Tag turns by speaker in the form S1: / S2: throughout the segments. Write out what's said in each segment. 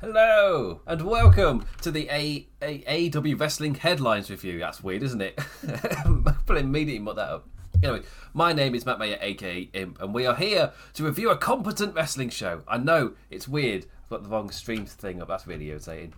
S1: Hello and welcome to the A- A- AEW Wrestling Headlines Review. That's weird, isn't it? I'll immediately muck that up. Anyway, my name is Matt Mayer, aka Imp, and we are here to review a competent wrestling show. I know it's weird. I've got the wrong stream thing up. That's really irritating.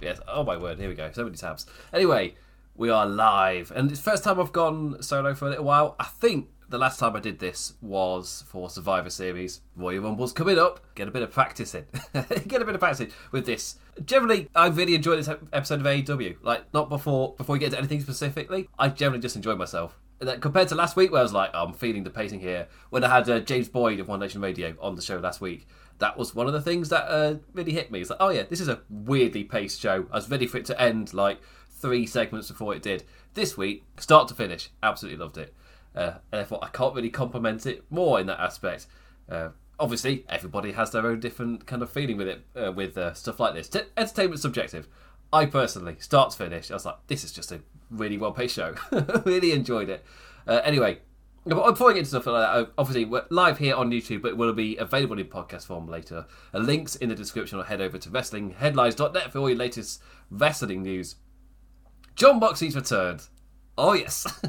S1: Yes. Oh my word. Here we go. So many tabs. Anyway, we are live, and it's the first time I've gone solo for a little while. I think the last time I did this was for Survivor Series. Royal Rumble's coming up. Get a bit of practice in. Get a bit of practice with this. Generally, I really enjoyed this episode of AEW. Like, not before before we get into anything specifically. I generally just enjoyed myself. Compared to last week, where I was like, oh, I'm feeling the pacing here. When I had uh, James Boyd of One Nation Radio on the show last week, that was one of the things that uh, really hit me. It's like, oh yeah, this is a weirdly paced show. I was ready for it to end like three segments before it did. This week, start to finish, absolutely loved it. Uh, and therefore, I can't really compliment it more in that aspect. Uh, obviously, everybody has their own different kind of feeling with it, uh, with uh, stuff like this. T- entertainment subjective. I personally, start to finish, I was like, this is just a really well paced show. really enjoyed it. Uh, anyway, before I get into stuff like that, obviously we're live here on YouTube, but it will be available in podcast form later. Links in the description or head over to wrestlingheadlines.net for all your latest wrestling news. Jon Moxley's returned. Oh yes,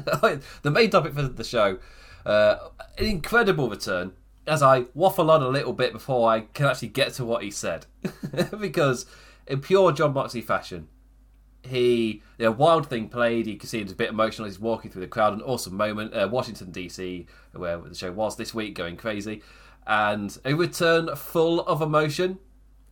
S1: the main topic for the show. Uh, an incredible return. As I waffle on a little bit before I can actually get to what he said, because in pure Jon Moxley fashion, he the wild thing played. You can see he's a bit emotional. He's walking through the crowd. An awesome moment. Uh, Washington DC, where the show was this week, going crazy, and a return full of emotion.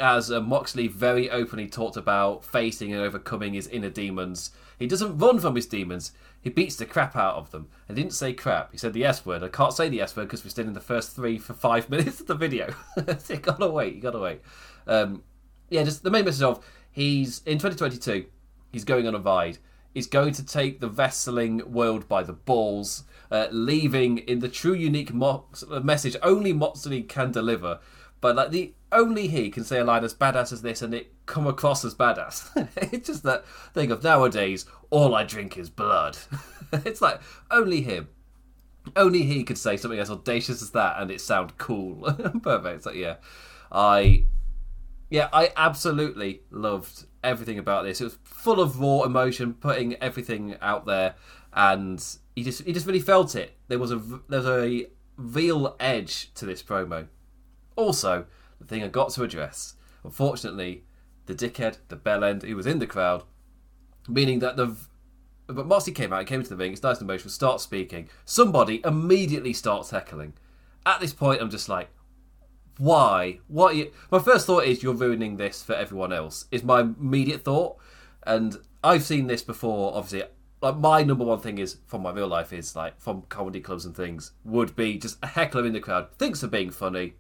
S1: As uh, Moxley very openly talked about facing and overcoming his inner demons. He doesn't run from his demons. He beats the crap out of them. I didn't say crap. He said the S word. I can't say the S word because we're still in the first three for five minutes of the video. you gotta wait. You gotta wait. Um, yeah, just the main message of he's in 2022 He's going on a ride. He's going to take the wrestling world by the balls, uh, leaving in the true unique mo- message only Moxley can deliver. But like the only he can say a line as badass as this and it come across as badass. it's just that thing of nowadays, all I drink is blood. it's like only him. Only he could say something as audacious as that and it sound cool. Perfect. It's like yeah. I yeah, I absolutely loved everything about this. It was full of raw emotion, putting everything out there, and he just he just really felt it. There was a there's a real edge to this promo. Also, the thing I got to address, unfortunately, the dickhead, the bell end, who was in the crowd, meaning that the but Moxley came out, he came into the ring, it's nice and emotional, starts speaking. Somebody immediately starts heckling. At this point, I'm just like, why? What? You... My first thought is you're ruining this for everyone else. Is my immediate thought, and I've seen this before. Obviously, like my number one thing is from my real life is like from comedy clubs and things would be just a heckler in the crowd thinks they're being funny.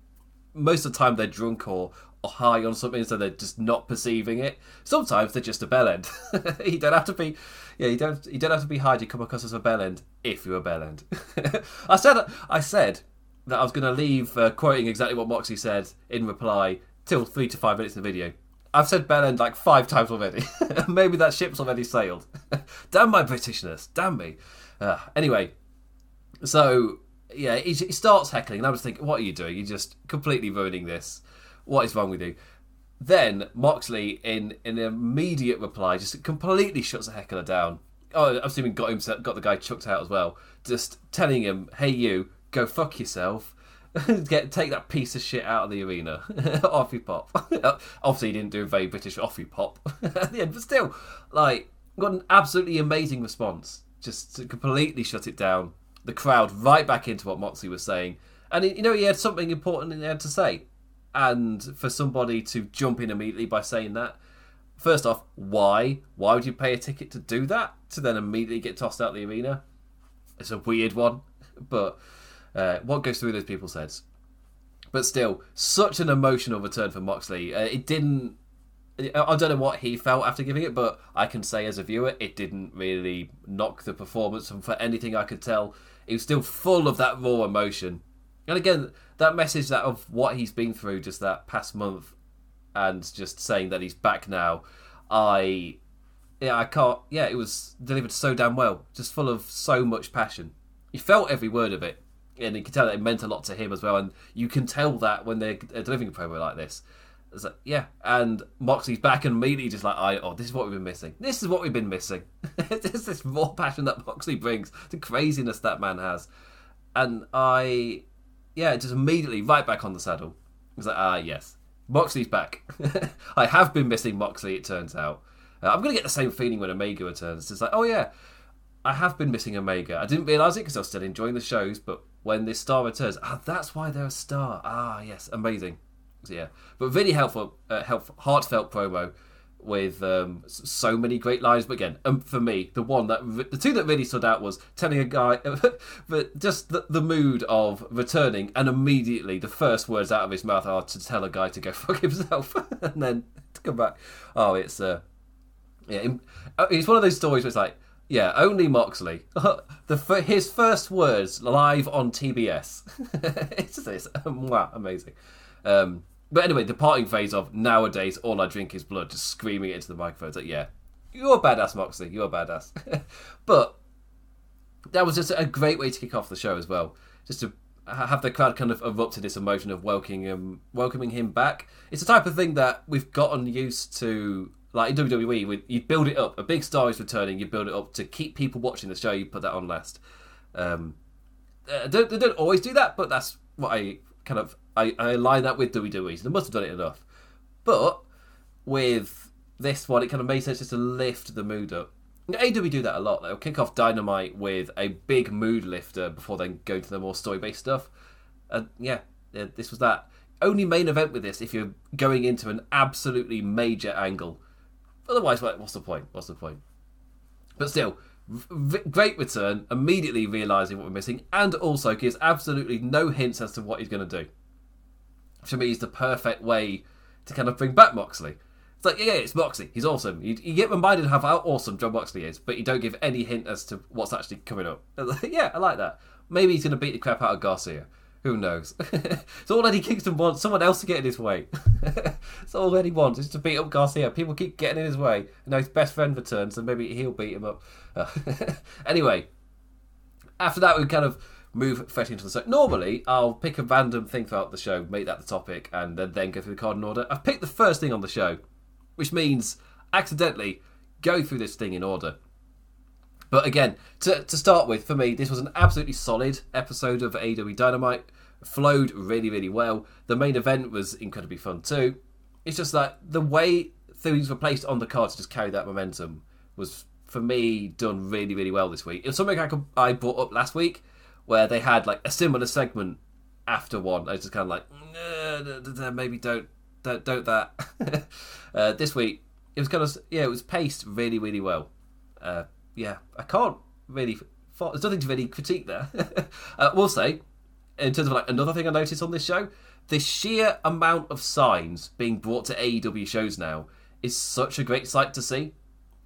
S1: Most of the time they're drunk or, or high on something, so they're just not perceiving it. Sometimes they're just a bellend. you don't have to be, yeah, you don't you don't have to be high to come across as a bellend if you're a bellend. I said I said that I was going to leave uh, quoting exactly what Moxley said in reply till three to five minutes in the video. I've said bellend like five times already. Maybe that ship's already sailed. damn my Britishness. Damn me. Uh, anyway, so yeah, he, he, starts heckling, and I was thinking, what are you doing? You're just completely ruining this. What is wrong with you? Then Moxley, in in an immediate reply, just completely shuts the heckler down. Oh, I'm assuming got him got the guy chucked out as well. Just telling him, "Hey, you, go fuck yourself. Get take that piece of shit out of the arena. off you pop. Obviously, he didn't do a very British off you pop at the end, but still, like, got an absolutely amazing response. Just completely shut it down. The crowd right back into what Moxley was saying, and you know he had something important in there to say. And for somebody to jump in immediately by saying that, first off, why? Why would you pay a ticket to do that? To then immediately get tossed out the arena? It's a weird one, but uh, what goes through those people's heads? But still, such an emotional return for Moxley. Uh, it didn't. I don't know what he felt after giving it, but I can say as a viewer, it didn't really knock the performance. And for anything I could tell, he was still full of that raw emotion. And again, that message that of what he's been through just that past month, and just saying that he's back now, I, yeah, I can't. Yeah, it was delivered so damn well, just full of so much passion. You felt every word of it and you can tell that it meant a lot to him as well. And you can tell that when they're delivering a promo like this, So, yeah, and Moxley's back and immediately just like, I oh, this is what we've been missing. This is what we've been missing. There's this raw passion that Moxley brings, the craziness that man has, and I, yeah, just immediately right back on the saddle. It's like, ah, yes, Moxley's back. I have been missing Moxley. It turns out. Uh, I'm gonna get the same feeling when Omega returns. It's like, oh yeah, I have been missing Omega. I didn't realize it because I was still enjoying the shows, but when this star returns, ah, that's why they're a star. Ah, yes, amazing. Yeah, but really helpful, uh, helpful, heartfelt promo with um, so many great lines. But again, um, for me, the one that the two that really stood out was telling a guy, but just the, the mood of returning, and immediately the first words out of his mouth are to tell a guy to go fuck himself, and then to come back. Oh, it's uh, yeah, uh, it's one of those stories where it's like. Yeah, only Moxley. the his first words live on TBS. it's it's, wow, amazing. Um, but anyway, the parting phase of nowadays all I drink is blood, just screaming it into the microphone. It's like, yeah, you're a badass, Moxley. You're a badass. but that was just a great way to kick off the show as well. Just to have the crowd kind of erupt to this emotion of welcoming him, welcoming him back. It's the type of thing that we've gotten used to. Like in WWE, you build it up. A big star is returning. You build it up to keep people watching the show. You put that on last. Um, uh, they don't always do that, but that's what I kind of I, I align that with. So they must have done it enough. But with this one, it kind of made sense just to lift the mood up. AW do that a lot. They'll kick off Dynamite with a big mood lifter before then go to the more story based stuff. And yeah, this was that. Only main event with this if you're going into an absolutely major angle. Otherwise, what's the point? What's the point? But still, v- great return, immediately realising what we're missing, and also gives absolutely no hints as to what he's going to do for me is the perfect way to kind of bring back Moxley. It's like, yeah, it's Moxley. He's awesome. You, you get reminded of how awesome Jon Moxley is, but you don't give any hint as to what's actually coming up. yeah, I like that. Maybe he's going to beat the crap out of Garcia. Who knows? it's all Eddie Kingston wants. Someone else to get in his way. it's all Eddie wants is to beat up Garcia. People keep getting in his way. And now his best friend returns, so maybe he'll beat him up. anyway, after that, we kind of move fresh into the show. Normally, I'll pick a random thing throughout the show, make that the topic, and then, then go through the card in order. I've picked the first thing on the show, which means accidentally go through this thing in order. But again, to, to start with, for me, this was an absolutely solid episode of AW Dynamite. Flowed really, really well. The main event was incredibly fun too. It's just that the way things were placed on the card to just carry that momentum was, for me, done really, really well this week. It was something I, could, I brought up last week where they had like a similar segment after one. I was just kind of like, maybe don't, don't, don't that. uh, this week it was kind of yeah, it was paced really, really well. Uh, yeah, I can't really. There's nothing to really critique there. uh, we'll say, in terms of like another thing I noticed on this show, the sheer amount of signs being brought to AEW shows now is such a great sight to see.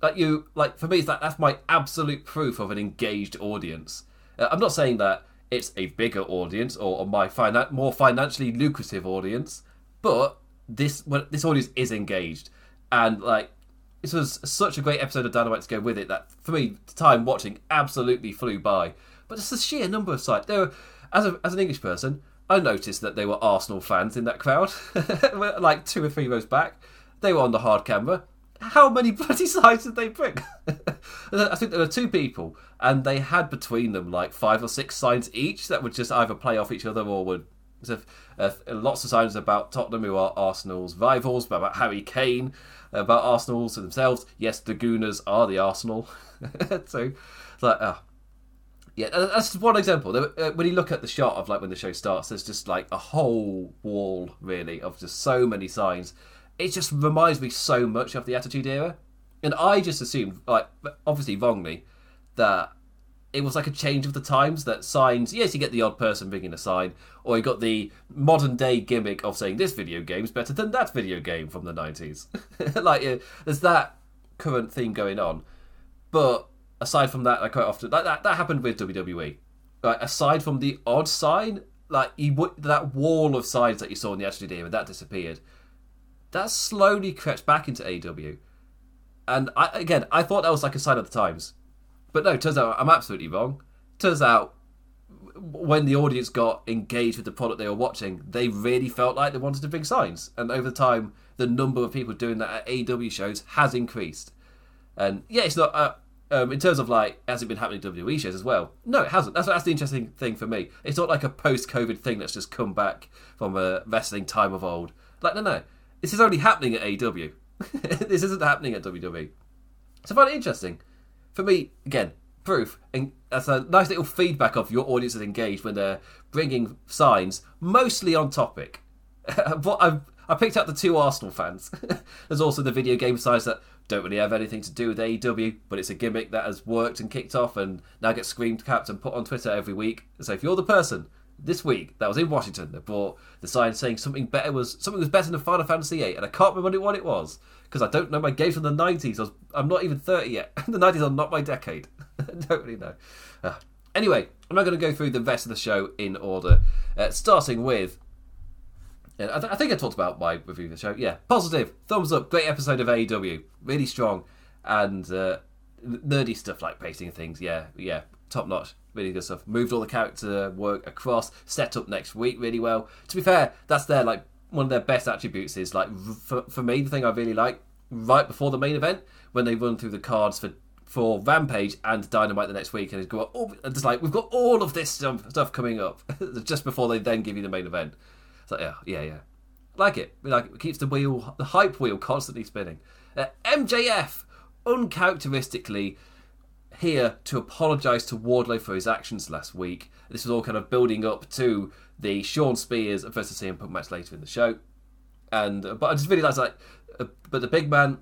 S1: Like you, like for me, it's like that's my absolute proof of an engaged audience. Uh, I'm not saying that it's a bigger audience or, my finan- more financially lucrative audience, but this well, this audience is engaged, and like this was such a great episode of Dynamite to go with it that for me, the time watching absolutely flew by. But just the sheer number of sites. There were, as a, as an English person, I noticed that there were Arsenal fans in that crowd, like two or three rows back. They were on the hard camera how many bloody signs did they bring? I think there were two people, and they had between them like five or six signs each that would just either play off each other or would. So, uh, lots of signs about Tottenham, who are Arsenal's rivals, about Harry Kane, about Arsenal's themselves. Yes, the Gooners are the Arsenal. so, like, oh. Yeah, that's one example. Uh, when you look at the shot of like when the show starts, there's just like a whole wall, really, of just so many signs it just reminds me so much of the Attitude Era. And I just assumed, like, obviously wrongly, that it was like a change of the times that signs yes you get the odd person bringing a sign or you got the modern day gimmick of saying this video game's better than that video game from the 90s like there's that current theme going on. But aside from that i quite often like that, that happened with wwe like aside from the odd sign like you that wall of signs that you saw in the attitude era that disappeared that slowly crept back into AW. And I, again, I thought that was like a sign of the times. But no, turns out I'm absolutely wrong. Turns out when the audience got engaged with the product they were watching, they really felt like they wanted to bring signs. And over time, the number of people doing that at AEW shows has increased. And yeah, it's not. Uh, um, in terms of like, has it been happening at WWE shows as well? No, it hasn't. That's that's the interesting thing for me. It's not like a post-COVID thing that's just come back from a wrestling time of old. Like, no, no, this is only happening at AW. this isn't happening at WWE. So I find it interesting. For me, again, proof, and that's a nice little feedback of your audience is engaged when they're bringing signs, mostly on topic. what I've I picked up the two Arsenal fans. There's also the video game sides that don't really have anything to do with AEW, but it's a gimmick that has worked and kicked off and now gets screamed capped and put on Twitter every week. So if you're the person this week that was in Washington that brought the sign saying something better was something was better than Final Fantasy VIII, and I can't remember what it was because I don't know my games from the 90s. I was, I'm not even 30 yet. the 90s are not my decade. I don't really know. Uh, anyway, I'm not going to go through the rest of the show in order, uh, starting with yeah, I, th- I, think I talked about my review of the show. Yeah, positive, thumbs up, great episode of AEW, really strong, and uh, nerdy stuff like pasting things. Yeah, yeah, top notch, really good stuff. Moved all the character work across, set up next week really well. To be fair, that's their like one of their best attributes. Is like for, for me the thing I really like right before the main event when they run through the cards for for Rampage and Dynamite the next week, and it's go, oh, just like we've got all of this stuff, stuff coming up just before they then give you the main event. So yeah, yeah, yeah. Like it. We like it. it keeps the wheel, the hype wheel, constantly spinning. Uh, MJF, uncharacteristically, here to apologise to Wardlow for his actions last week. This was all kind of building up to the Shawn Spears versus CM Punk match later in the show. And uh, but I just really like like, uh, but the big man,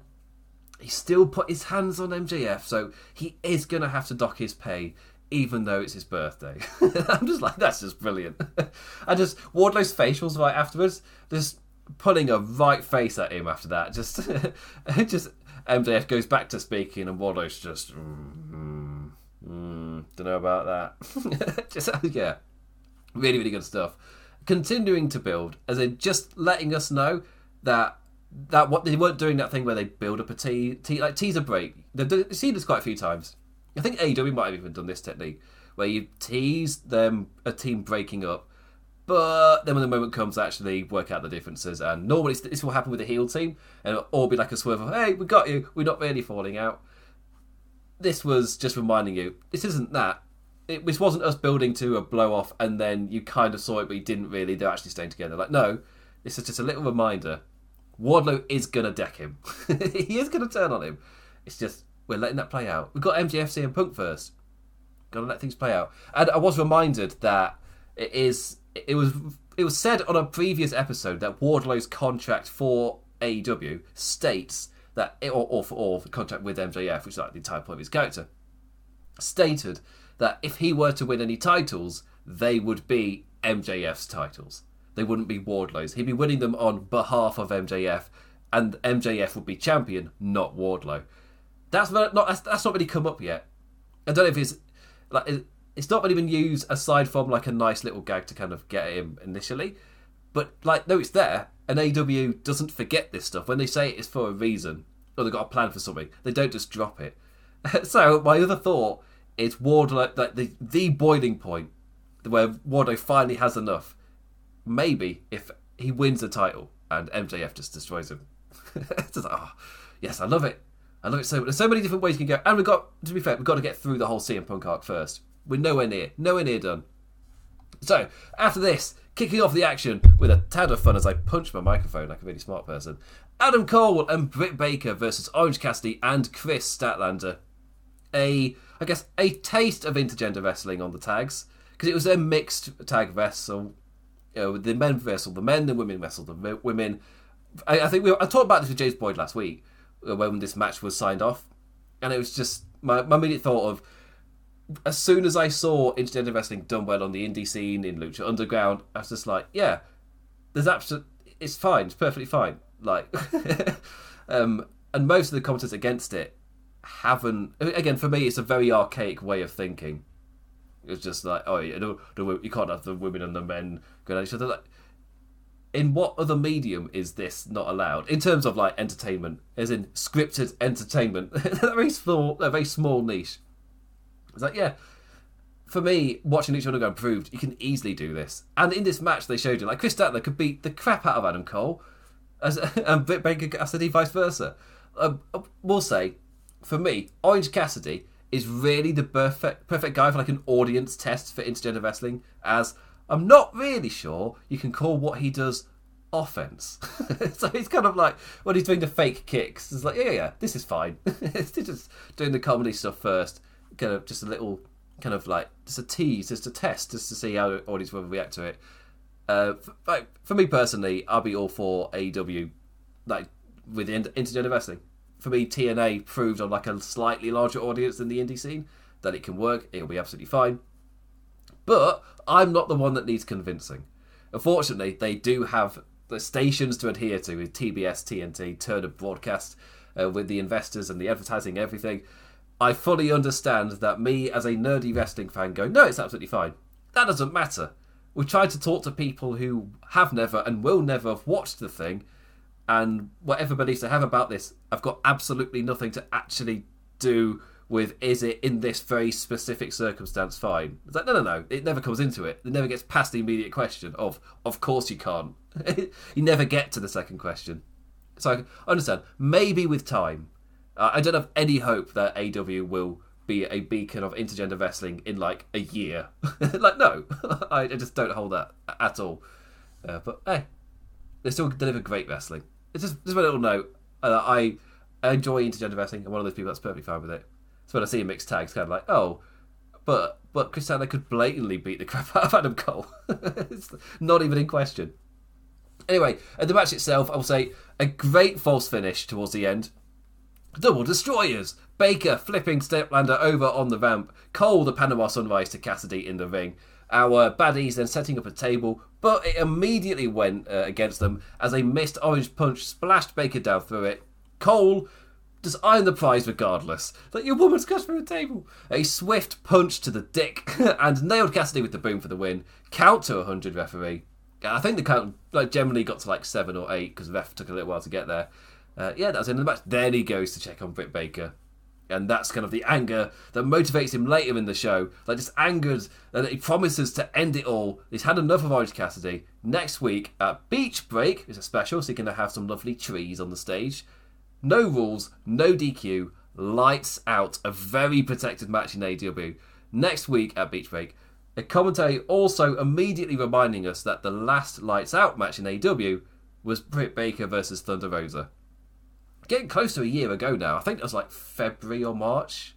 S1: he still put his hands on MJF, so he is gonna have to dock his pay even though it's his birthday. I'm just like, that's just brilliant. and just Wardlow's facials right afterwards, just pulling a right face at him after that. Just, just MJF goes back to speaking, and Wardlow's just, mm, mm, mm, don't know about that. just yeah, really, really good stuff. Continuing to build, as in just letting us know that that what they weren't doing that thing where they build up a te- te- like teaser break. They've seen this quite a few times I think AEW might have even done this technique where you tease them a team breaking up, but then when the moment comes, actually work out the differences. And normally this will happen with the heel team, and it'll all be like a swerve of "Hey, we got you. We're not really falling out." This was just reminding you this isn't that. It, this wasn't us building to a blow off, and then you kind of saw it, but you didn't really. They're actually staying together. Like no, this is just a little reminder. Wardlow is gonna deck him. he is gonna turn on him. It's just we're letting that play out. We've got MJF and Punk first. Got to let things play out. And I was reminded that it is. It was. It was said on a previous episode that Wardlow's contract for AEW states that, or, or for or the contract with MJF, which is like the entire point of his character, stated that if he were to win any titles, they would be MJF's titles. They wouldn't be Wardlow's. He'd be winning them on behalf of MJF, and MJF would be champion, not Wardlow. That's not that's, that's not really come up yet. I don't know if it's like it's not really been used aside from like a nice little gag to kind of get him initially. But like, no, it's there, and AW doesn't forget this stuff when they say it's for a reason or they've got a plan for something. They don't just drop it. so my other thought is Wardlow, like the the boiling point where Wardlow finally has enough. Maybe if he wins the title and MJF just destroys him. just like, oh, yes, I love it. I love it so. There's so many different ways you can go, and we've got to be fair, we've got to get through the whole CM Punk arc first. We're nowhere near, nowhere near done. So after this, kicking off the action with a tad of fun as I punch my microphone like a really smart person. Adam Cole and Britt Baker versus Orange Cassidy and Kris Statlander. A, I guess, a taste of intergender wrestling on the tags because it was a mixed tag wrestle. You know, the men wrestled the men, the women wrestled the women. I, I think we, I talked about this with James Boyd last week uh, when this match was signed off, and it was just my, my immediate thought of as soon as I saw intergender wrestling done well on the indie scene in Lucha Underground, I was just like, yeah, there's absolute, it's fine, it's perfectly fine. Like, um, and most of the commentators against it haven't. Again, for me, it's a very archaic way of thinking. It's just like, oh, you, know, you can't have the women and the men going at each other. Like, in what other medium is this not allowed in terms of like entertainment, as in scripted entertainment? a very small, a very small niche. It's like yeah, for me, watching other go proved you can easily do this. And in this match, they showed you like Chris Statler could beat the crap out of Adam Cole. as, and Britt Baker Cassidy vice versa. Um, we'll say, for me, Orange Cassidy is really the perfect perfect guy for like an audience test for intergender wrestling. As I'm not really sure you can call what he does offense. so he's kind of like when he's doing the fake kicks, it's like yeah, yeah, yeah this is fine. it's just doing the comedy stuff first, kind of just a little kind of like just a tease, just a test, just to see how the audience will react to it. Uh, for, for me personally, I'll be all for AEW, like with intergender wrestling. For me, TNA proved on like a slightly larger audience than the indie scene that it can work. It'll be absolutely fine. But I'm not the one that needs convincing. Unfortunately, they do have the stations to adhere to with TBS, TNT, Turner Broadcast, uh, with the investors and the advertising, everything. I fully understand that me as a nerdy wrestling fan going, no, it's absolutely fine. That doesn't matter. We tried to talk to people who have never and will never have watched the thing, and whatever beliefs they have about this, I've got absolutely nothing to actually do with is it in this very specific circumstance fine? It's like, no, no, no. It never comes into it. It never gets past the immediate question of, of course you can't. you never get to the second question. So I understand. Maybe with time, uh, I don't have any hope that AW will be a beacon of intergender wrestling in like a year. like, no, I just don't hold that at all. Uh, but hey, they still deliver great wrestling. It's just just a little note. Uh, I, I enjoy intergender wrestling. I'm one of those people that's perfectly fine with it. So when I see mixed tag, it's kind of like, oh, but but Statlander could blatantly beat the crap out of Adam Cole. it's not even in question. Anyway, the match itself, I will say a great false finish towards the end. Double destroyers. Baker flipping Statlander over on the ramp. Cole the Panama Sunrise to Cassidy in the ring. Our baddies then setting up a table, but it immediately went uh, against them as a missed orange punch splashed Baker down through it. Cole just iron the prize regardless. Like your woman's cut through a table. A swift punch to the dick and nailed Cassidy with the boom for the win. Count to 100 referee. I think the count like generally got to like seven or eight because ref took a little while to get there. Uh, yeah, that was in the match. Then he goes to check on Britt Baker. And that's kind of the anger that motivates him later in the show. Like, just angered that he promises to end it all. He's had enough of Orange Cassidy. Next week at Beach Break it's a special, so he's going to have some lovely trees on the stage. No rules, no DQ, lights out. A very protected match in AW. Next week at Beach Break. A commentary also immediately reminding us that the last lights out match in AW was Britt Baker versus Thunder Rosa getting close to a year ago now. I think it was like February or March.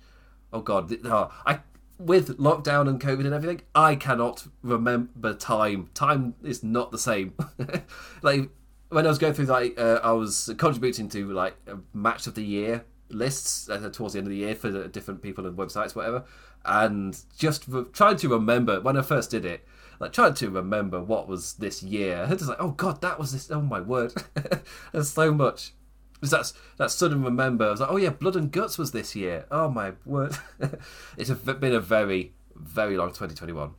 S1: Oh God, oh, I with lockdown and COVID and everything, I cannot remember time. Time is not the same. like when I was going through like uh, I was contributing to like match of the year lists uh, towards the end of the year for different people and websites, whatever, and just re- trying to remember when I first did it. Like trying to remember what was this year. It's like, oh god, that was this. Oh my word, there's so much. Because that's that sudden remember. I was like, oh yeah, Blood and Guts was this year. Oh my word! it's a, been a very very long 2021.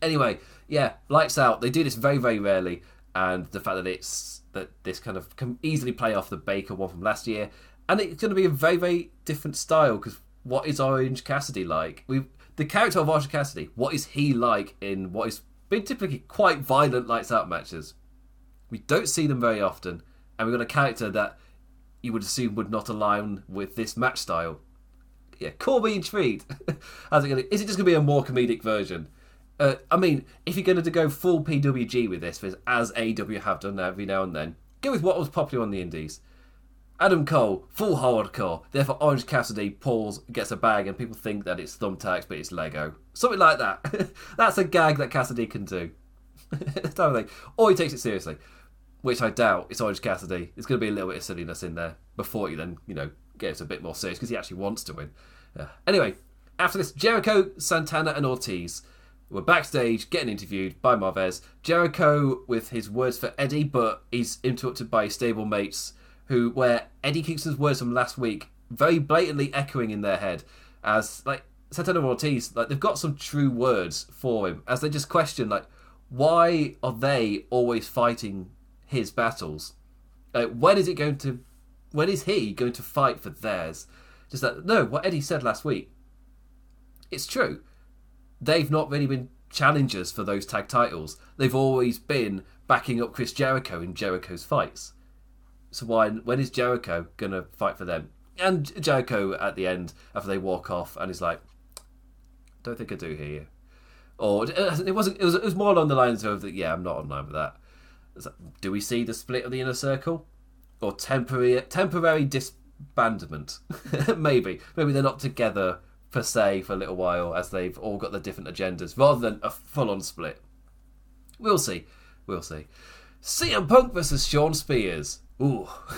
S1: Anyway, yeah, lights out. They do this very very rarely, and the fact that it's that this kind of can easily play off the Baker one from last year, and it's going to be a very very different style because what is Orange Cassidy like? We the character of Orange Cassidy. What is he like in what is been typically quite violent lights out matches? We don't see them very often and we've got a character that you would assume would not align with this match style. Yeah, me intrigued. How's it gonna? Is it just gonna be a more comedic version? Uh, I mean, if you're going to go full PWG with this, as AW have done every now and then, go with what was popular on the Indies. Adam Cole, full hardcore. Therefore, Orange Cassidy pulls, gets a bag, and people think that it's thumbtacks, but it's Lego. Something like that. That's a gag that Cassidy can do. Or he takes it seriously which I doubt it's Orange Cassidy. There's going to be a little bit of silliness in there before he then, you know, gets a bit more serious because he actually wants to win. Anyway, after this, Jericho, Santana, and Ortiz were backstage getting interviewed by Marvez. Jericho with his words for Eddie, but he's interrupted by stable mates who, where Eddie Kingston's words from last week very blatantly echoing in their head as like Santana and Ortiz, like they've got some true words for him as they just question like why are they always fighting his battles. When is it going to? When is he going to fight for theirs? Just that no, what Eddie said last week. It's true. They've not really been challengers for those tag titles. They've always been backing up Chris Jericho in Jericho's fights. So why? When is Jericho gonna fight for them? And Jericho at the end after they walk off, and he's like, "Don't think I do here." Or it wasn't. It was. It was more along the lines of that. Yeah, I'm not online with that. Do we see the split of the inner circle, or temporary temporary disbandment? maybe. Maybe they're not together per se for a little while as they've all got their different agendas, rather than a full-on split. We'll see. We'll see. CM Punk versus Shawn Spears. Ooh,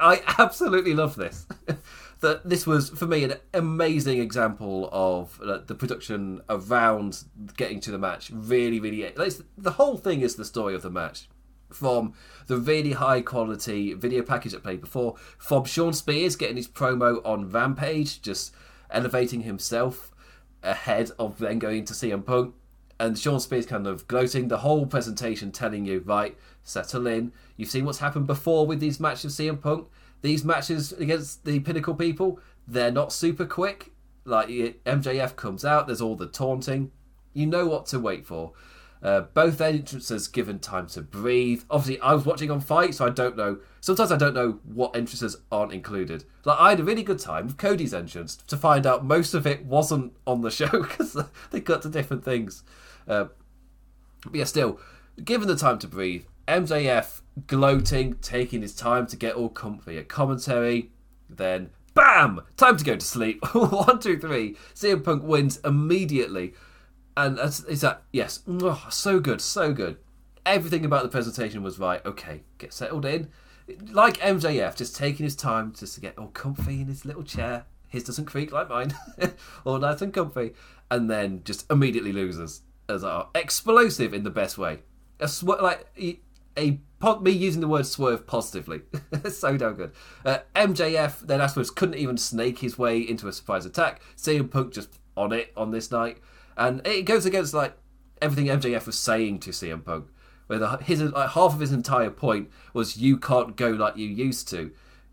S1: I absolutely love this. that this was for me an amazing example of uh, the production around getting to the match. Really, really, the whole thing is the story of the match. From the really high quality video package that played before, from Shawn Spears getting his promo on Rampage, just elevating himself ahead of then going to CM Punk, and Shawn Spears kind of gloating the whole presentation, telling you, right, settle in. You've seen what's happened before with these matches, of CM Punk. These matches against the Pinnacle people, they're not super quick. Like MJF comes out, there's all the taunting. You know what to wait for. Uh, both entrances given time to breathe. Obviously, I was watching on FITE, so I don't know. Sometimes I don't know what entrances aren't included. Like I had a really good time with Cody's entrance to find out most of it wasn't on the show because they cut to different things. Uh, but yeah, still, given the time to breathe, MJF gloating, taking his time to get all comfy at commentary, then BAM! Time to go to sleep. One, two, three. CM Punk wins immediately. And it's that, yes, oh, so good, so good. Everything about the presentation was right. Okay, get settled in. Like MJF, just taking his time just to get all comfy in his little chair. His doesn't creak like mine. all nice and comfy. And then just immediately loses as are explosive in the best way. A sw- like a me using the word swerve positively. so damn good. Uh, MJF then afterwards couldn't even snake his way into a surprise attack. CM Punk just on it on this night, and it goes against like everything MJF was saying to CM Punk. Where the, his like half of his entire point was you can't go like you used to.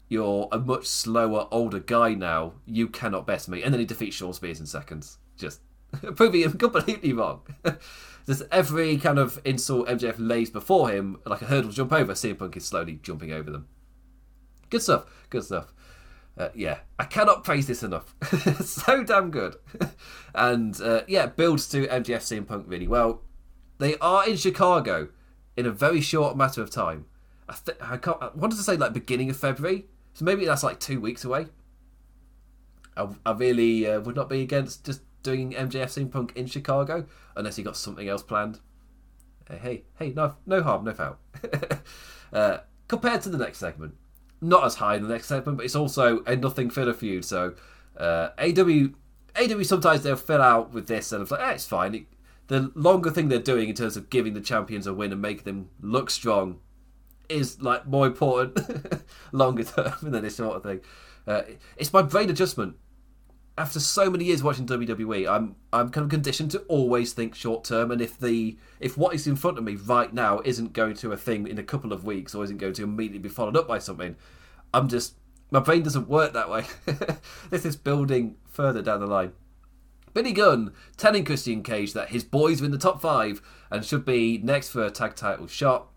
S1: You're a much slower, older guy now. You cannot best me. And then he defeats Shawn Spears in seconds. Just proving him completely wrong. Just every kind of insult MJF lays before him, like a hurdle jump over, CM Punk is slowly jumping over them. Good stuff. Good stuff. Uh, yeah, I cannot praise this enough. so damn good. and uh, yeah, builds to MJF CM Punk really well. They are in Chicago in a very short matter of time. I, th- I, can't, I wanted to say like beginning of February, so maybe that's like two weeks away. I, I really uh, would not be against just doing MJF CM Punk in Chicago unless he got something else planned. Uh, hey, hey, no, no harm, no foul. uh, compared to the next segment, not as high in the next segment, but it's also a nothing filler feud. So uh, AW, AW sometimes they'll fill out with this and it's like, eh, it's fine. It, the longer thing they're doing in terms of giving the champions a win and making them look strong is like more important longer term than this sort of thing. Uh, it's my brain adjustment after so many years watching WWE, I'm I'm kind of conditioned to always think short term, and if the if what is in front of me right now isn't going to a thing in a couple of weeks or isn't going to immediately be followed up by something, I'm just my brain doesn't work that way. this is building further down the line. Billy Gunn telling Christian Cage that his boys are in the top five and should be next for a tag title shot.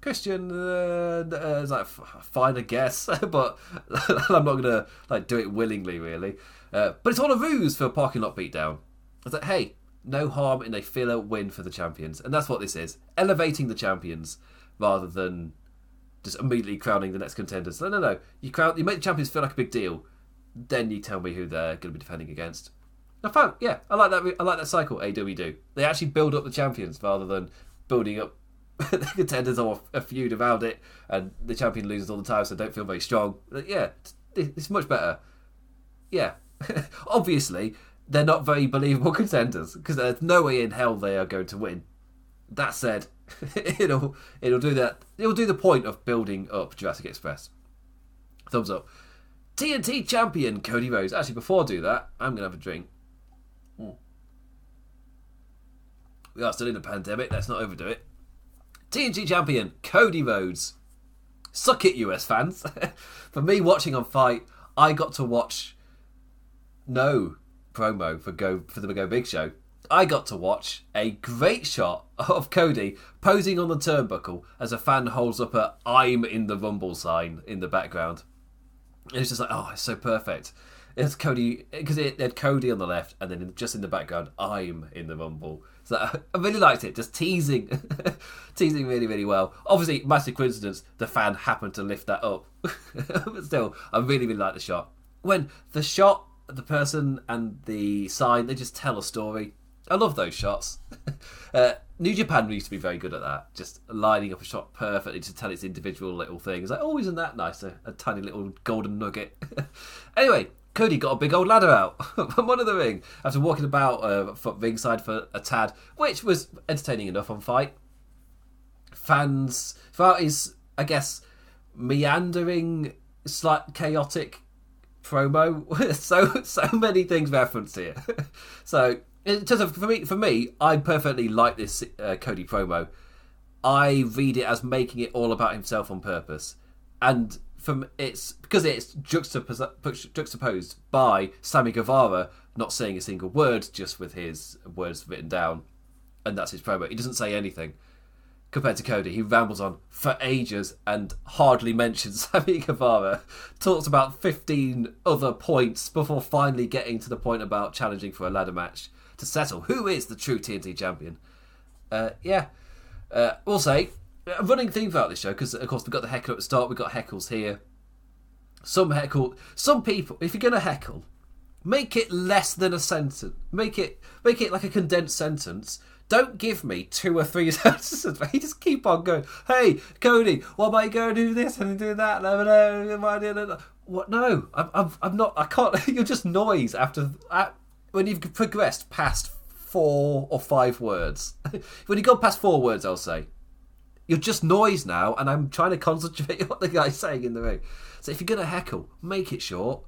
S1: Christian uh, uh, is like fine, I guess, but I'm not gonna like do it willingly, really. Uh, but it's all a ruse for a parking lot beatdown. It's like, hey, no harm in a filler win for the champions, and that's what this is: elevating the champions rather than just immediately crowning the next contenders. No, no, no. You crown, you make the champions feel like a big deal, then you tell me who they're going to be defending against. I found, yeah, I like that. I like that cycle. AW do. They actually build up the champions rather than building up the contenders or a feud around it, and the champion loses all the time, so they don't feel very strong. Yeah, it's much better. Yeah, obviously they're not very believable contenders because there's no way in hell they are going to win. That said, it'll it'll do that. It'll do the point of building up Jurassic Express. Thumbs up. TNT champion Cody Rhodes. Actually, before I do that, I'm gonna have a drink. Mm. We are still in a pandemic. Let's not overdo it. TNT champion Cody Rhodes. Suck it, US fans. For me, watching on FITE, I got to watch no promo for Go for the Go Big Show. I got to watch a great shot of Cody posing on the turnbuckle as a fan holds up a "I'm in the Rumble" sign in the background. It's just like, oh, it's so perfect. It's Cody because it had Cody on the left, and then just in the background, I'm in the Rumble. So I really liked it, just teasing, teasing really, really well. Obviously, massive coincidence, the fan happened to lift that up, but still, I really, really like the shot. When the shot, the person, and the sign, they just tell a story. I love those shots. uh, New Japan used to be very good at that, just lining up a shot perfectly to tell its individual little things. Like, oh, isn't that nice? A, a tiny little golden nugget. anyway, Cody got a big old ladder out from one of the ring after walking about uh, ringside for a tad, which was entertaining enough on FITE. Fans, throughout his, I guess, meandering, slight chaotic promo, so so many things referenced here. so in terms of for me, for me, I perfectly like this uh, Cody promo. I read it as making it all about himself on purpose, and from it's because it's juxtaposed, juxtaposed by Sammy Guevara not saying a single word, just with his words written down, and that's his promo. He doesn't say anything compared to Cody. He rambles on for ages and hardly mentions Sammy Guevara. Talks about fifteen other points before finally getting to the point about challenging for a ladder match to settle who is the true TNT champion. Uh, yeah, uh, we'll say a running theme throughout this show because of course we've got the heckle at the start, we've got heckles here. Some heckle, some people. If you're gonna heckle, make it less than a sentence. Make it make it like a condensed sentence. Don't give me two or three sentences. You just keep on going. Hey, Cody, what am I going to do this and do that? What? No, I'm, I'm, I'm not. I can't. You're just noise after when you've progressed past four or five words. when you go past four words, I'll say. You're just noise now, and I'm trying to concentrate on what the guy's saying in the ring. So if you're gonna heckle, make it short.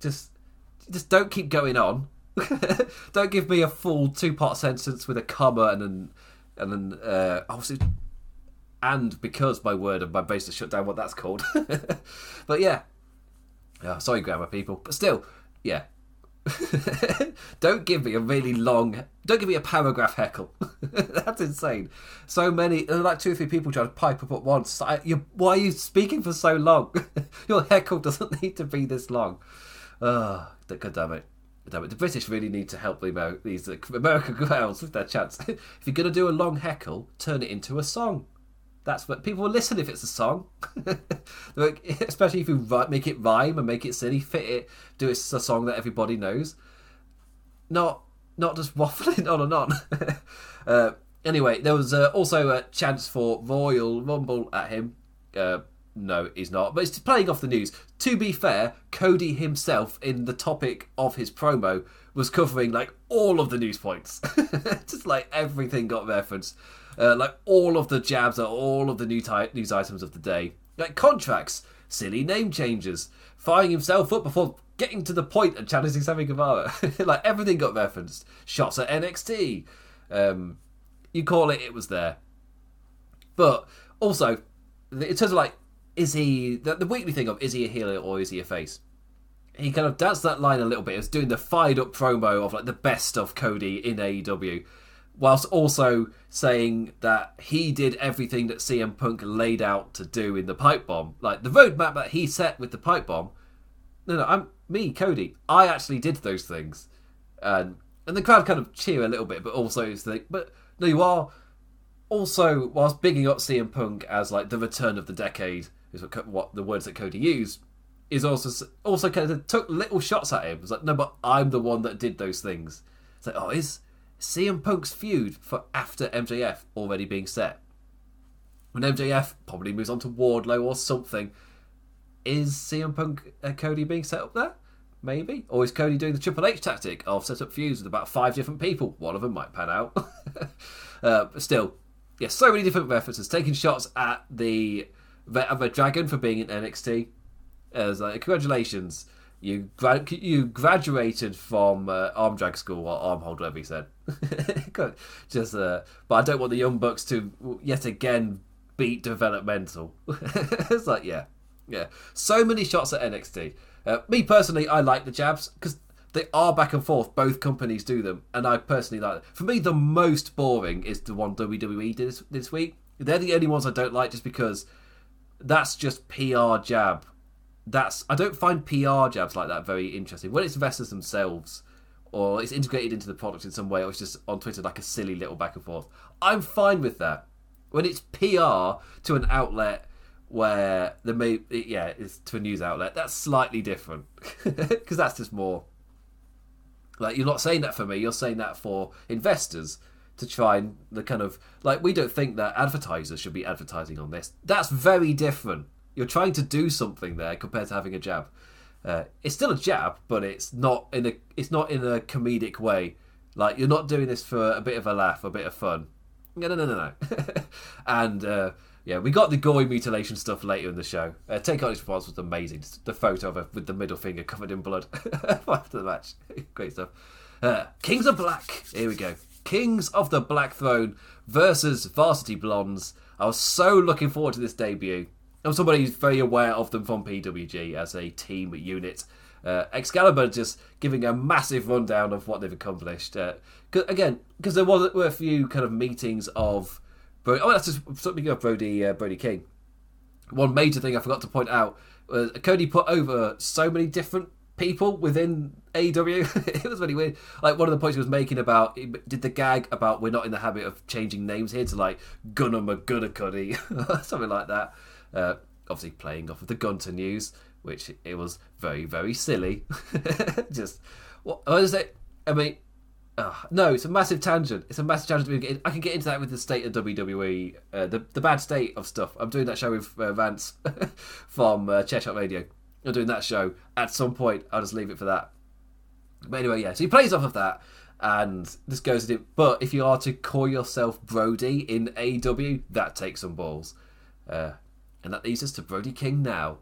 S1: Just, just don't keep going on. don't give me a full two-part sentence with a comma and then, and then, uh, obviously, and because my word and my base is shut down, what that's called. but yeah, yeah. Sorry, grammar people, but still, yeah. don't give me a really long. Don't give me a paragraph heckle. That's insane. So many, uh, like two or three people trying to pipe up at once. I, why are you speaking for so long? Your heckle doesn't need to be this long. Ah, oh, God damn it. Damn it. The British really need to help the Amer- these uh, American girls with their chance. if you're going to do a long heckle, turn it into a song. That's what people will listen if it's a song. Especially if you make it rhyme and make it silly, fit it, do it a song that everybody knows. Not not just waffling on and on. uh, anyway, there was uh, also a chance for Royal Rumble at him. Uh, no, he's not. But it's playing off the news. To be fair, Cody himself, in the topic of his promo, was covering like all of the news points. just like everything got referenced. Uh, like all of the jabs are all of the new ty- news items of the day. Like contracts, silly name changes, firing himself up before getting to the point and challenging Sammy Guevara. like everything got referenced. Shots at NXT. Um, you call it, it was there. But also, in terms of like, is he the, the weekly thing of is he a heel or is he a face? He kind of danced that line a little bit. He was doing the fired up promo of like the best of Cody in AEW whilst also saying that he did everything that CM Punk laid out to do in the pipe bomb. Like the roadmap that he set with the pipe bomb. No, no, I'm me, Cody. I actually did those things, and and the crowd kind of cheer a little bit, but also think, but no, you are also whilst bigging up CM Punk as like the return of the decade is what, what the words that Cody used is also also kind of took little shots at him. It's like no, but I'm the one that did those things. It's like oh, is CM Punk's feud for after MJF already being set. When MJF probably moves on to Wardlow or something, is CM Punk Cody being set up there? Maybe. Or is Cody doing the Triple H tactic of set up feuds with about five different people? One of them might pan out. uh, but still, yeah, so many different references. Taking shots at the of a dragon for being in NXT. As like, congratulations, you gra- you graduated from uh, arm drag school or arm hold, whatever he said. Just, uh, but I don't want the young bucks to yet again beat developmental. it's like, yeah, yeah. So many shots at NXT. Uh, me personally, I like the jabs because they are back and forth. Both companies do them, and I personally like. For me, the most boring is the one WWE did this, this week. They're the only ones I don't like, just because that's just PR jab. That's I don't find PR jabs like that very interesting. When it's investors themselves, or it's integrated into the product in some way, or it's just on Twitter like a silly little back and forth. I'm fine with that. When it's PR to an outlet where the may yeah it's to a news outlet, that's slightly different because that's just more like you're not saying that for me. You're saying that for investors to try and the kind of like we don't think that advertisers should be advertising on this. That's very different. You're trying to do something there compared to having a jab. Uh, it's still a jab, but it's not in a it's not in a comedic way. Like you're not doing this for a bit of a laugh, a bit of fun. No, no, no, no, no. and uh, yeah, we got the gory mutilation stuff later in the show. Uh, Tay Conti's response was amazing. The photo of her with the middle finger covered in blood after the match. Great stuff. Uh, Kings of Black. Here we go. Kings of the Black Throne versus Varsity Blondes. I was so looking forward to this debut. I'm somebody who's very aware of them from PWG as a team unit. Uh, Excalibur just giving a massive rundown of what they've accomplished. Uh, again, because there was, were a few kind of meetings of. Brody, oh, that's just something of Brody uh, Brody King. One major thing I forgot to point out was Cody put over so many different people within AEW. it was really weird. Like one of the points he was making about did the gag about we're not in the habit of changing names here to like Gunner McGunnercuddy, something like that. Uh, obviously playing off of the Gunther news, which it was very very silly. Just what, is it? I mean. Uh, no, it's a massive tangent. It's a massive tangent. I can get into that with the state of WWE, uh, the the bad state of stuff. I'm doing that show with uh, Vance from uh, Radio. I'm doing that show at some point. I'll just leave it for that. But anyway, yeah. So he plays off of that, and this goes into. But if you are to call yourself Brody in AEW, that takes some balls. Uh, and that leads us to Brody King now.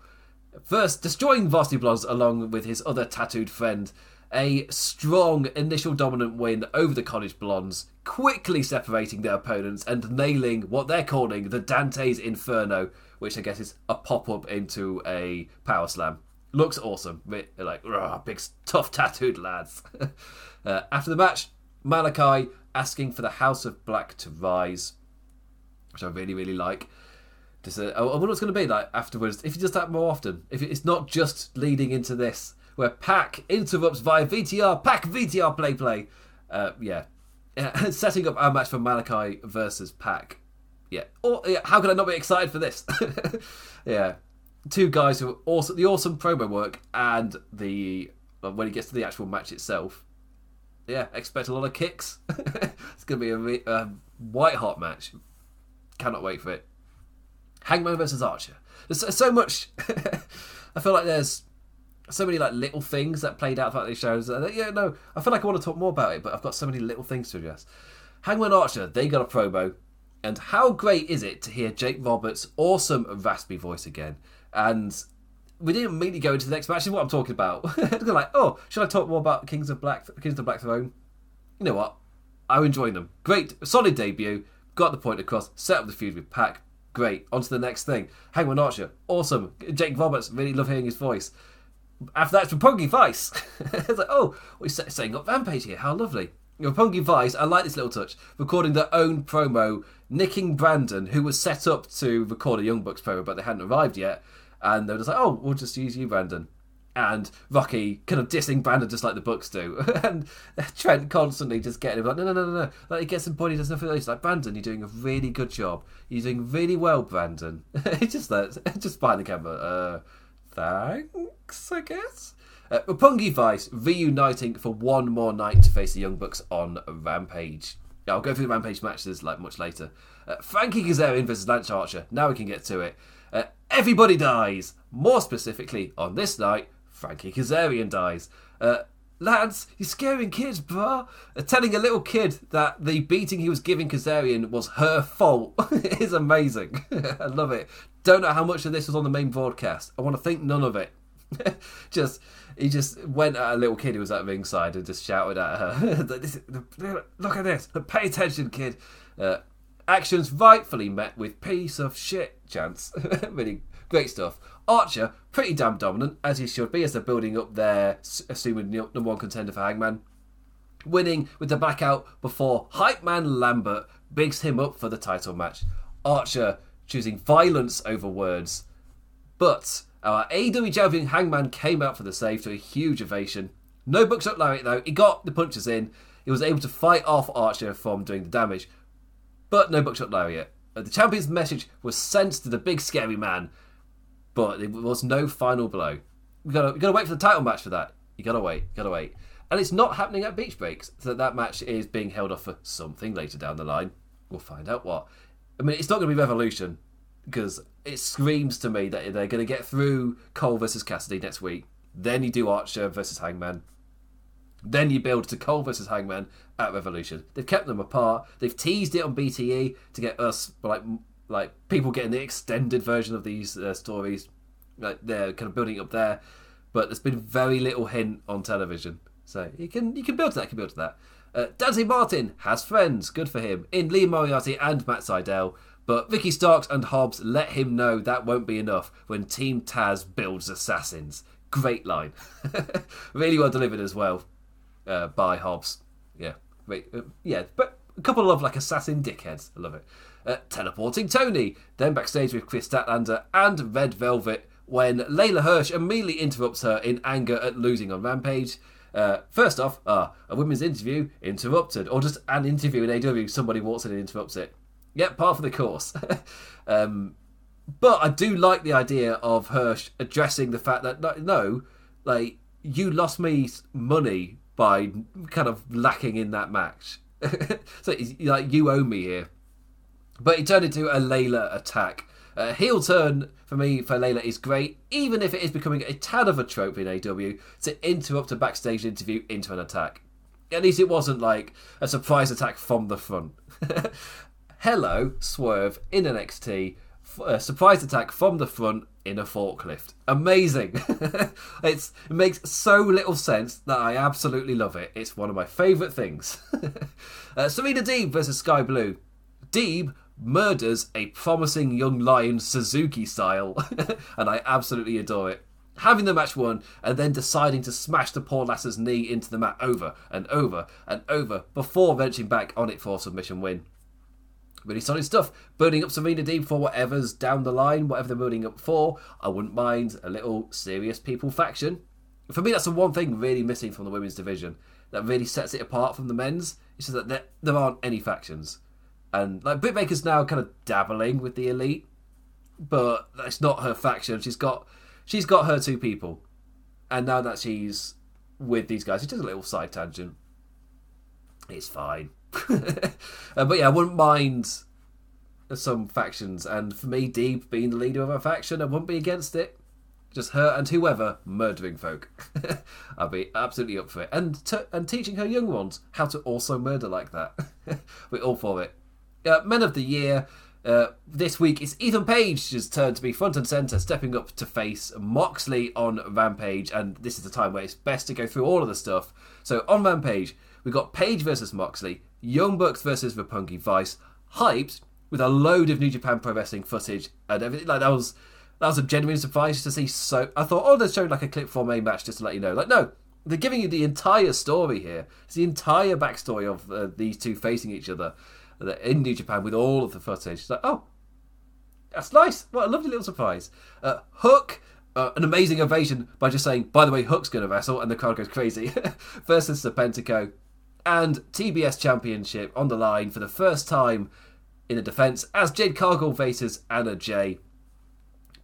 S1: First, destroying Varsity Blondes along with his other tattooed friend. A strong initial dominant win over the College Blondes, quickly separating their opponents and nailing what they're calling the Dante's Inferno, which I guess is a pop up into a power slam. Looks awesome. Like, big, tough, tattooed lads. uh, after the match, Malakai asking for the House of Black to rise, which I really, really like. Just, uh, I wonder what's going to be like afterwards if he does that more often. If it's not just leading into this, where Pac interrupts via VTR, Pac VTR play play. Uh, yeah. Setting up our match for Malakai versus Pac. Yeah. Or, yeah. How could I not be excited for this? yeah. Two guys who are awesome. The awesome promo work and the when he gets to the actual match itself. Yeah, expect a lot of kicks. it's to be a, a white hot match. Cannot wait for it. Hangman versus Archer. There's so much. I feel like there's so many like little things that played out throughout these shows. Yeah, no, I feel like I want to talk more about it, but I've got so many little things to address. Hangman Archer, they got a promo, and how great is it to hear Jake Roberts' awesome raspy voice again? And we didn't immediately go into the next match. This is what I'm talking about. like, oh, should I talk more about Kings of Black, Kings of Black Throne? You know what? I'm enjoying them. Great, solid debut. Got the point across. Set up the feud with Pac. Great. On to the next thing. Hangman Archer, awesome. Jake Roberts, really love hearing his voice. After that, it's Roppongi Vice. it's like, oh, we're setting up Rampage here. How lovely. Roppongi Vice, I like this little touch, recording their own promo, nicking Brandon, who was set up to record a Young Bucks promo, but they hadn't arrived yet. And they were just like, oh, we'll just use you, Brandon. And Rocky kind of dissing Brandon just like the Bucks do. and Trent constantly just getting him like, no, no, no, no, no. Like, he gets point, he does nothing He's like, Brandon, you're doing a really good job. You're doing really well, Brandon. it's just that, just behind the camera. Uh, thanks, I guess. Uh, Roppongi Vice reuniting for one more night to face the Young Bucks on Rampage. Yeah, I'll go through the Rampage matches like much later. Uh, Frankie Kazarian versus Lance Archer. Now we can get to it. Uh, everybody dies. More specifically, on this night, Frankie Kazarian dies. Uh, Lance, you're scaring kids, bruh. Uh, telling a little kid that the beating he was giving Kazarian was her fault is amazing. I love it. Don't know how much of this was on the main broadcast. I want to think none of it. just he just went at a little kid who was at ringside and just shouted at her, "Look at this! Pay attention, kid!" Uh, actions rightfully met with piece of shit chance. really Great stuff. Archer, pretty damn dominant, as he should be, as they're building up their assuming number one contender for Hangman. Winning with the blackout before Hype Man Lambert bigs him up for the title match. Archer choosing violence over words. But our AEW champion Hangman came out for the save to a huge ovation. No buckshot lariat though. He got the punches in. He was able to fight off Archer from doing the damage, but no buckshot lariat. Uh, the champion's message was sent to the big scary man, but there was no final blow. We gotta, we gotta wait for the title match for that. You gotta wait, you gotta wait. And it's not happening at Beach Breaks, so that match is being held off for something later down the line. We'll find out what. I mean, it's not to be Revolution because it screams to me that they're going to get through Cole versus Cassidy next week. Then you do Archer versus Hangman. Then you build to Cole versus Hangman at Revolution. They've kept them apart. They've teased it on BTE to get us like like people getting the extended version of these uh, stories. Like they're kind of building up there, but there's been very little hint on television. So you can you can build to that. You can build to that. Uh, Dante Martin has friends. Good for him. In Lee Moriarty and Matt Sydal. But Ricky Starks and Hobbs let him know that won't be enough when Team Taz builds assassins. Great line. really well delivered as well uh, by Hobbs. Yeah. Uh, yeah, but a couple of like assassin dickheads. I love it. Uh, teleporting Tony. Then backstage with Kris Statlander and Red Velvet when Leyla Hirsch immediately interrupts her in anger at losing on Rampage. Uh, first off, uh, a women's interview interrupted, or just an interview in AW, somebody walks in and interrupts it. Yep, part of the course. um, but I do like the idea of Hirsch addressing the fact that no, like you lost me money by kind of lacking in that match. so like you owe me here. But it turned into a Leyla attack. A heel turn for me for Leyla is great, even if it is becoming a tad of a trope in AW to interrupt a backstage interview into an attack. At least it wasn't like a surprise attack from the front. Hello, Swerve in an NXT a surprise attack from the front in a forklift. Amazing. it's, it makes so little sense that I absolutely love it. It's one of my favourite things. uh, Serena Deeb versus Sky Blue. Deeb murders a promising young lion Suzuki style, and I absolutely adore it. Having the match won and then deciding to smash the poor lass's knee into the mat over and over and over before wrenching back on it for submission win. Really solid stuff. Building up Serena Deeb for whatever's down the line, whatever they're building up for. I wouldn't mind a little serious people faction. For me, that's the one thing really missing from the women's division that really sets it apart from the men's. Is that there, there aren't any factions. And like Britt Baker's now kind of dabbling with the elite, but that's not her faction. She's got she's got her two people, and now that she's with these guys, it's just a little side tangent. It's fine. Uh, but yeah, I wouldn't mind some factions, and for me, Deeb being the leader of a faction, I wouldn't be against it. Just her and whoever murdering folk. I'd be absolutely up for it, and t- and teaching her young ones how to also murder like that. We're all for it. Uh, Men of the Year. Uh, this week it's Ethan Page's turn to be front and centre, stepping up to face Moxley on Rampage, and this is the time where it's best to go through all of the stuff. So on Rampage, we got Page versus Moxley, Young Bucks versus Roppongi Vice, hyped with a load of New Japan Pro Wrestling footage and everything. Like that was that was a genuine surprise to see. So I thought, oh, they're showing like a clip from a match just to let you know. Like no, they're giving you the entire story here. It's the entire backstory of uh, these two facing each other in New Japan with all of the footage. It's like oh, that's nice. What a lovely little surprise. Uh, Hook. Uh, an amazing ovation by just saying, by the way, Hook's going to wrestle, and the crowd goes crazy. versus the Serpentico and TBS Championship on the line for the first time in a defence as Jade Cargill faces Anna Jay.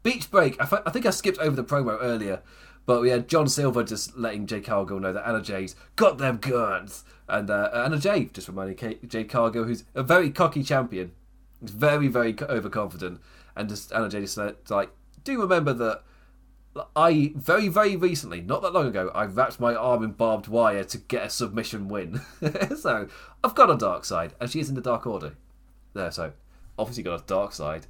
S1: Beach break. I, f- I think I skipped over the promo earlier, but we had John Silver just letting Jade Cargill know that Anna Jay's got them guns, and uh, Anna Jay just reminding Jade Cargill, who's a very cocky champion, is very very overconfident, and just Anna Jay just like, do remember that I very, very recently, not that long ago, I wrapped my arm in barbed wire to get a submission win. so I've got a dark side, and she is in the Dark Order. There, so obviously got a dark side.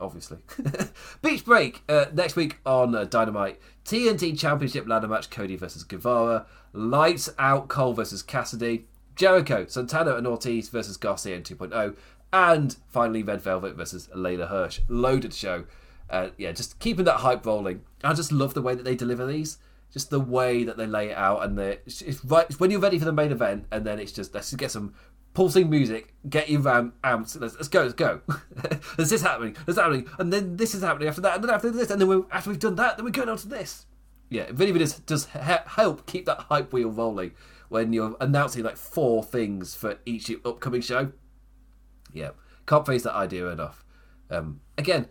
S1: Obviously. Beach break uh, next week on uh, Dynamite. TNT Championship ladder match Cody versus Guevara. Lights out Cole versus Cassidy. Jericho, Santana and Ortiz versus Garcia in 2.0. And finally, Red Velvet versus Leyla Hirsch. Loaded show. Uh, yeah, just keeping that hype rolling. I just love the way that they deliver these. Just the way that they lay it out, and the it's, right when you're ready for the main event, and then it's just let's just get some pulsing music, get you ram amped. Let's, let's go, let's go. There's this happening, there's happening, and then this is happening after that, and then after this, and then after we've done that, then we're going on to this. Yeah, it really, really does, does help keep that hype wheel rolling when you're announcing like four things for each upcoming show. Yeah, can't face that idea enough. Um, again,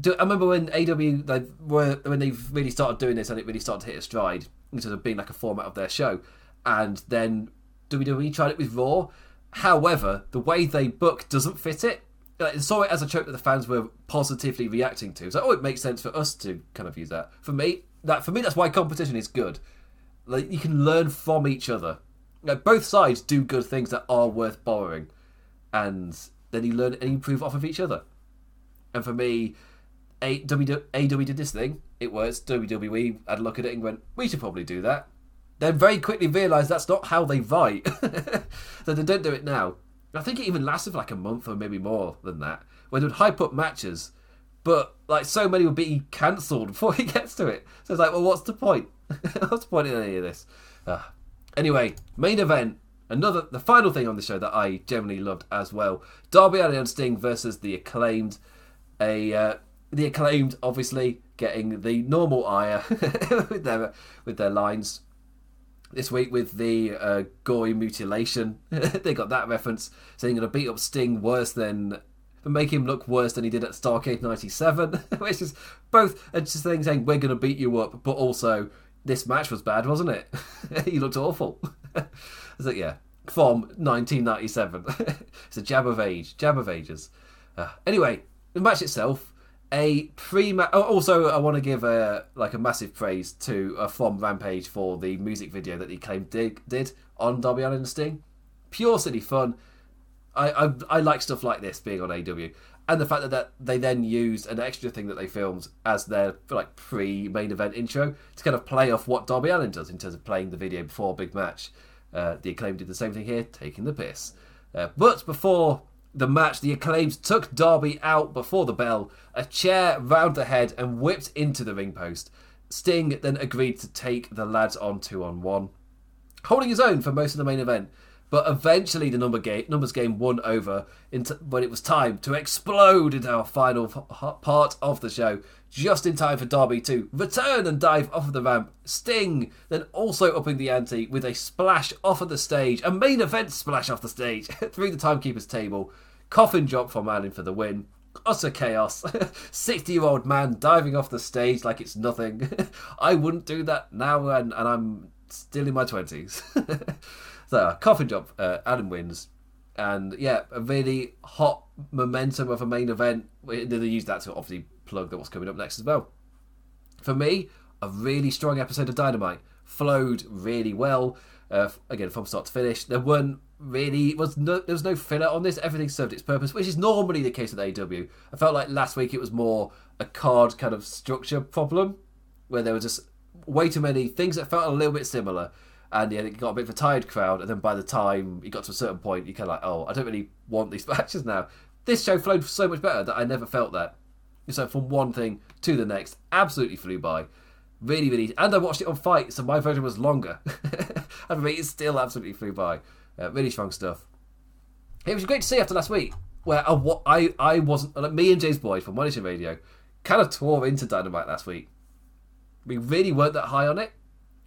S1: do, I remember when AW they were when they really started doing this and it really started to hit a stride in terms of being like a format of their show, and then WWE tried it with Raw. However, the way they book doesn't fit it. Like, saw it as a trope that the fans were positively reacting to. So, oh, it makes sense for us to kind of use that. For me, that for me, that's why competition is good. Like you can learn from each other. Like both sides do good things that are worth borrowing, and then you learn and improve off of each other. And for me, AW did this thing. It works. WWE had a look at it and went, "We should probably do that." Then very quickly realised that's not how they write, so they don't do it now. I think it even lasted for like a month or maybe more than that, when they would hype up matches, but like so many would be cancelled before he gets to it. So it's like, well, what's the point? what's the point in any of this? Uh, anyway, main event. Another, the final thing on the show that I generally loved as well: Darby Allin and Sting versus the acclaimed. A uh, the acclaimed, obviously, getting the normal ire with their with their lines this week with the uh, gory mutilation. they got that reference, saying going to beat up Sting worse than, make him look worse than he did at Starcade '97, which is both a just thing saying we're going to beat you up, but also this match was bad, wasn't it? he looked awful. so yeah, from 1997. it's a jab of age, jab of ages. Uh, anyway, the match itself a. Oh, also, I want to give a like a massive praise to uh, from Rampage for the music video that he claimed did, did on Darby Allin and Sting. Pure city fun. I, I I like stuff like this being on AW, and the fact that, that they then used an extra thing that they filmed as their like pre-main event intro to kind of play off what Darby Allin does in terms of playing the video before a big match. Uh, the acclaim did the same thing here, taking the piss. Uh, but before the match, the acclaims took Darby out before the bell, a chair round the head, and whipped into the ring post. Sting then agreed to take the lads on two on one, holding his own for most of the main event. But eventually, the number game, numbers game won over into, when it was time to explode into our final part of the show, just in time for Darby to return and dive off of the ramp. Sting then also upping the ante with a splash off of the stage, a main event splash off the stage through the timekeeper's table. Coffin drop from Allin for the win. Utter chaos. 60 year old man diving off the stage like it's nothing. I wouldn't do that now, and, and I'm still in my 20s. So, coffin drop, uh, Allin wins. And yeah, a really hot momentum of a main event. They use that to obviously plug that what's coming up next as well. For me, a really strong episode of Dynamite. Flowed really well. Uh, again, from start to finish. There weren't really was no there was no filler on this. Everything served its purpose, which is normally the case with AW. I felt like last week it was more a card kind of structure problem, where there were just way too many things that felt a little bit similar and yeah, it got a bit of a tired crowd. And then by the time you got to a certain point, you kind of like, oh, I don't really want these matches now. This show flowed so much better that I never felt that. So from one thing to the next, absolutely flew by. Really, really, and I watched it on FITE, so my version was longer. and for me, it still absolutely flew by. Uh, really strong stuff. It was great to see after last week, where I, I, I wasn't like me and James Boyd from Monitor Radio kind of tore into Dynamite last week. We really weren't that high on it,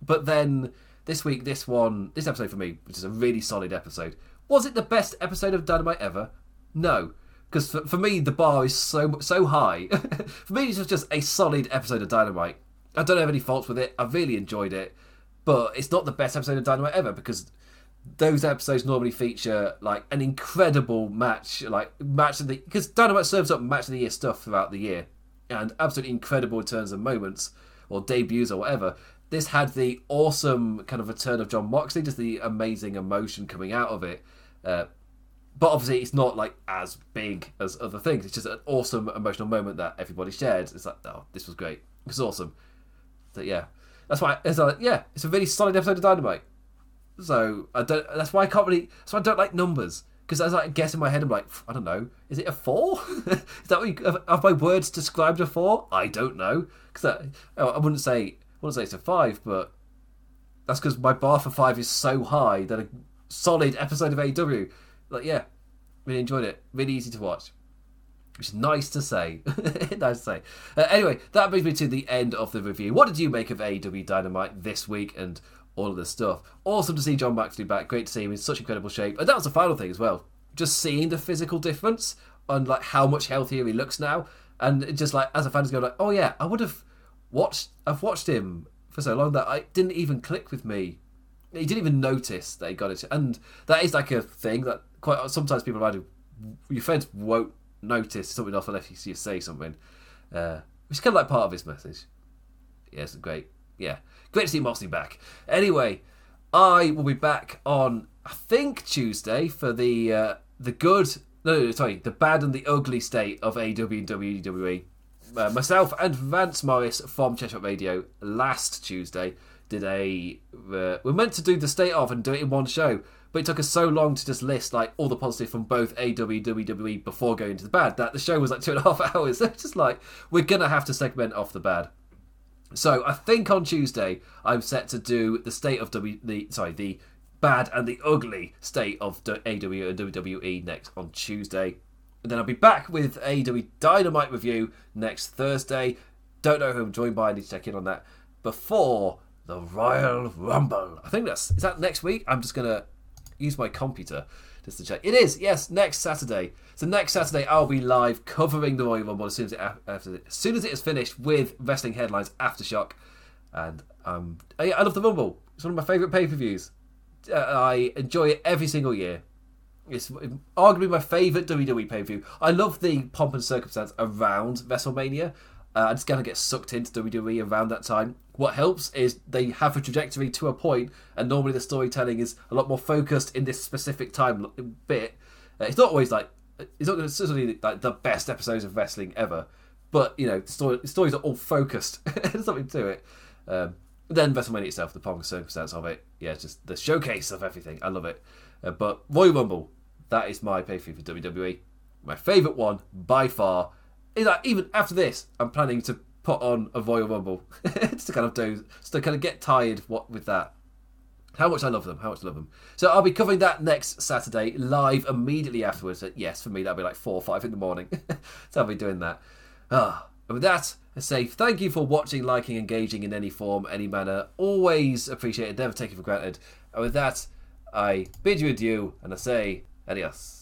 S1: but then this week, this one, this episode for me, which is a really solid episode. Was it the best episode of Dynamite ever? No, because for, for me the bar is so so high. for me, it's just a solid episode of Dynamite. I don't have any faults with it. I really enjoyed it, but it's not the best episode of Dynamite ever because those episodes normally feature like an incredible match, like match of the because Dynamite serves up match of the year stuff throughout the year, and absolutely incredible in terms of moments or debuts or whatever this had the awesome kind of return of Jon Moxley, just the amazing emotion coming out of it. Uh, but obviously, it's not like as big as other things. It's just an awesome emotional moment that everybody shared. It's like, oh, this was great. It's awesome. So yeah, that's why. It's like, yeah, it's a really solid episode of Dynamite. So I don't. That's why I can't really. Why I don't like numbers Because as I guess in my head, I'm like, I don't know, is it a four? is that what you, have, have my words described a four? I don't know. Because oh, I wouldn't say, I wouldn't say it's a five, but that's because my bar for five is so high that a solid episode of AEW, like yeah, really enjoyed it. Really easy to watch. Which is nice to say. nice to say. Uh, anyway, that brings me to the end of the review. What did you make of AEW Dynamite this week and all of this stuff? Awesome to see Jon Moxley back. Great to see him in such incredible shape. And that was the final thing as well. Just seeing the physical difference on like how much healthier he looks now, and just like as a fan, just like, oh yeah, I would have watched. I've watched him for so long that I didn't even click with me. He didn't even notice that he got it, and that is like a thing that quite sometimes people around you, your friends won't notice something off unless you say something, uh, which is kind of like part of his message. Yes, great. Yeah, great to see Moxley back. Anyway, I will be back on I think Tuesday for the uh, the good no, no, sorry, the bad and the ugly state of AW and WWE. Uh, myself and Vance Morris from Cheshire Radio last Tuesday did a. Uh, we are meant to do the state of and do it in one show, but it took us so long to just list like all the positive from both AW WWE before going to the bad that the show was like two and a half hours. It's just like we're gonna have to segment off the bad. So I think on Tuesday I'm set to do the state of W the sorry the bad and the ugly state of AW and WWE next on Tuesday. And then I'll be back with AW Dynamite review next Thursday. Don't know who I'm joined by. I need to check in on that before the Royal Rumble. I think that's is that next week. I'm just gonna use my computer just to check. It is yes, next Saturday. So next Saturday I'll be live covering the Royal Rumble as soon as it after, as soon as it is finished with wrestling headlines aftershock, and um, I, I love the Rumble. It's one of my favourite pay per views. Uh, I enjoy it every single year. It's arguably my favourite WWE pay per view. I love the pomp and circumstance around WrestleMania. Uh, I just kind of get sucked into WWE around that time. What helps is they have a trajectory to a point, and normally the storytelling is a lot more focused in this specific time bit. Uh, it's not always like it's not necessarily like the best episodes of wrestling ever, but you know story, stories are all focused. There's something to it. Um, then WrestleMania itself, the pomp and circumstance of it, yeah, just the showcase of everything. I love it. Uh, but Royal Rumble, that is my pay for WWE. My favourite one by far is that even after this, I'm planning to put on a Royal Rumble to kind of do, to kind of get tired what with that. How much I love them, how much I love them. So I'll be covering that next Saturday live immediately afterwards. Yes, for me that'll be like four or five in the morning. so I'll be doing that. Ah, and with that, I say thank you for watching, liking, engaging in any form, any manner. Always appreciated, never taken for granted. And with that, I bid you adieu and I say adios.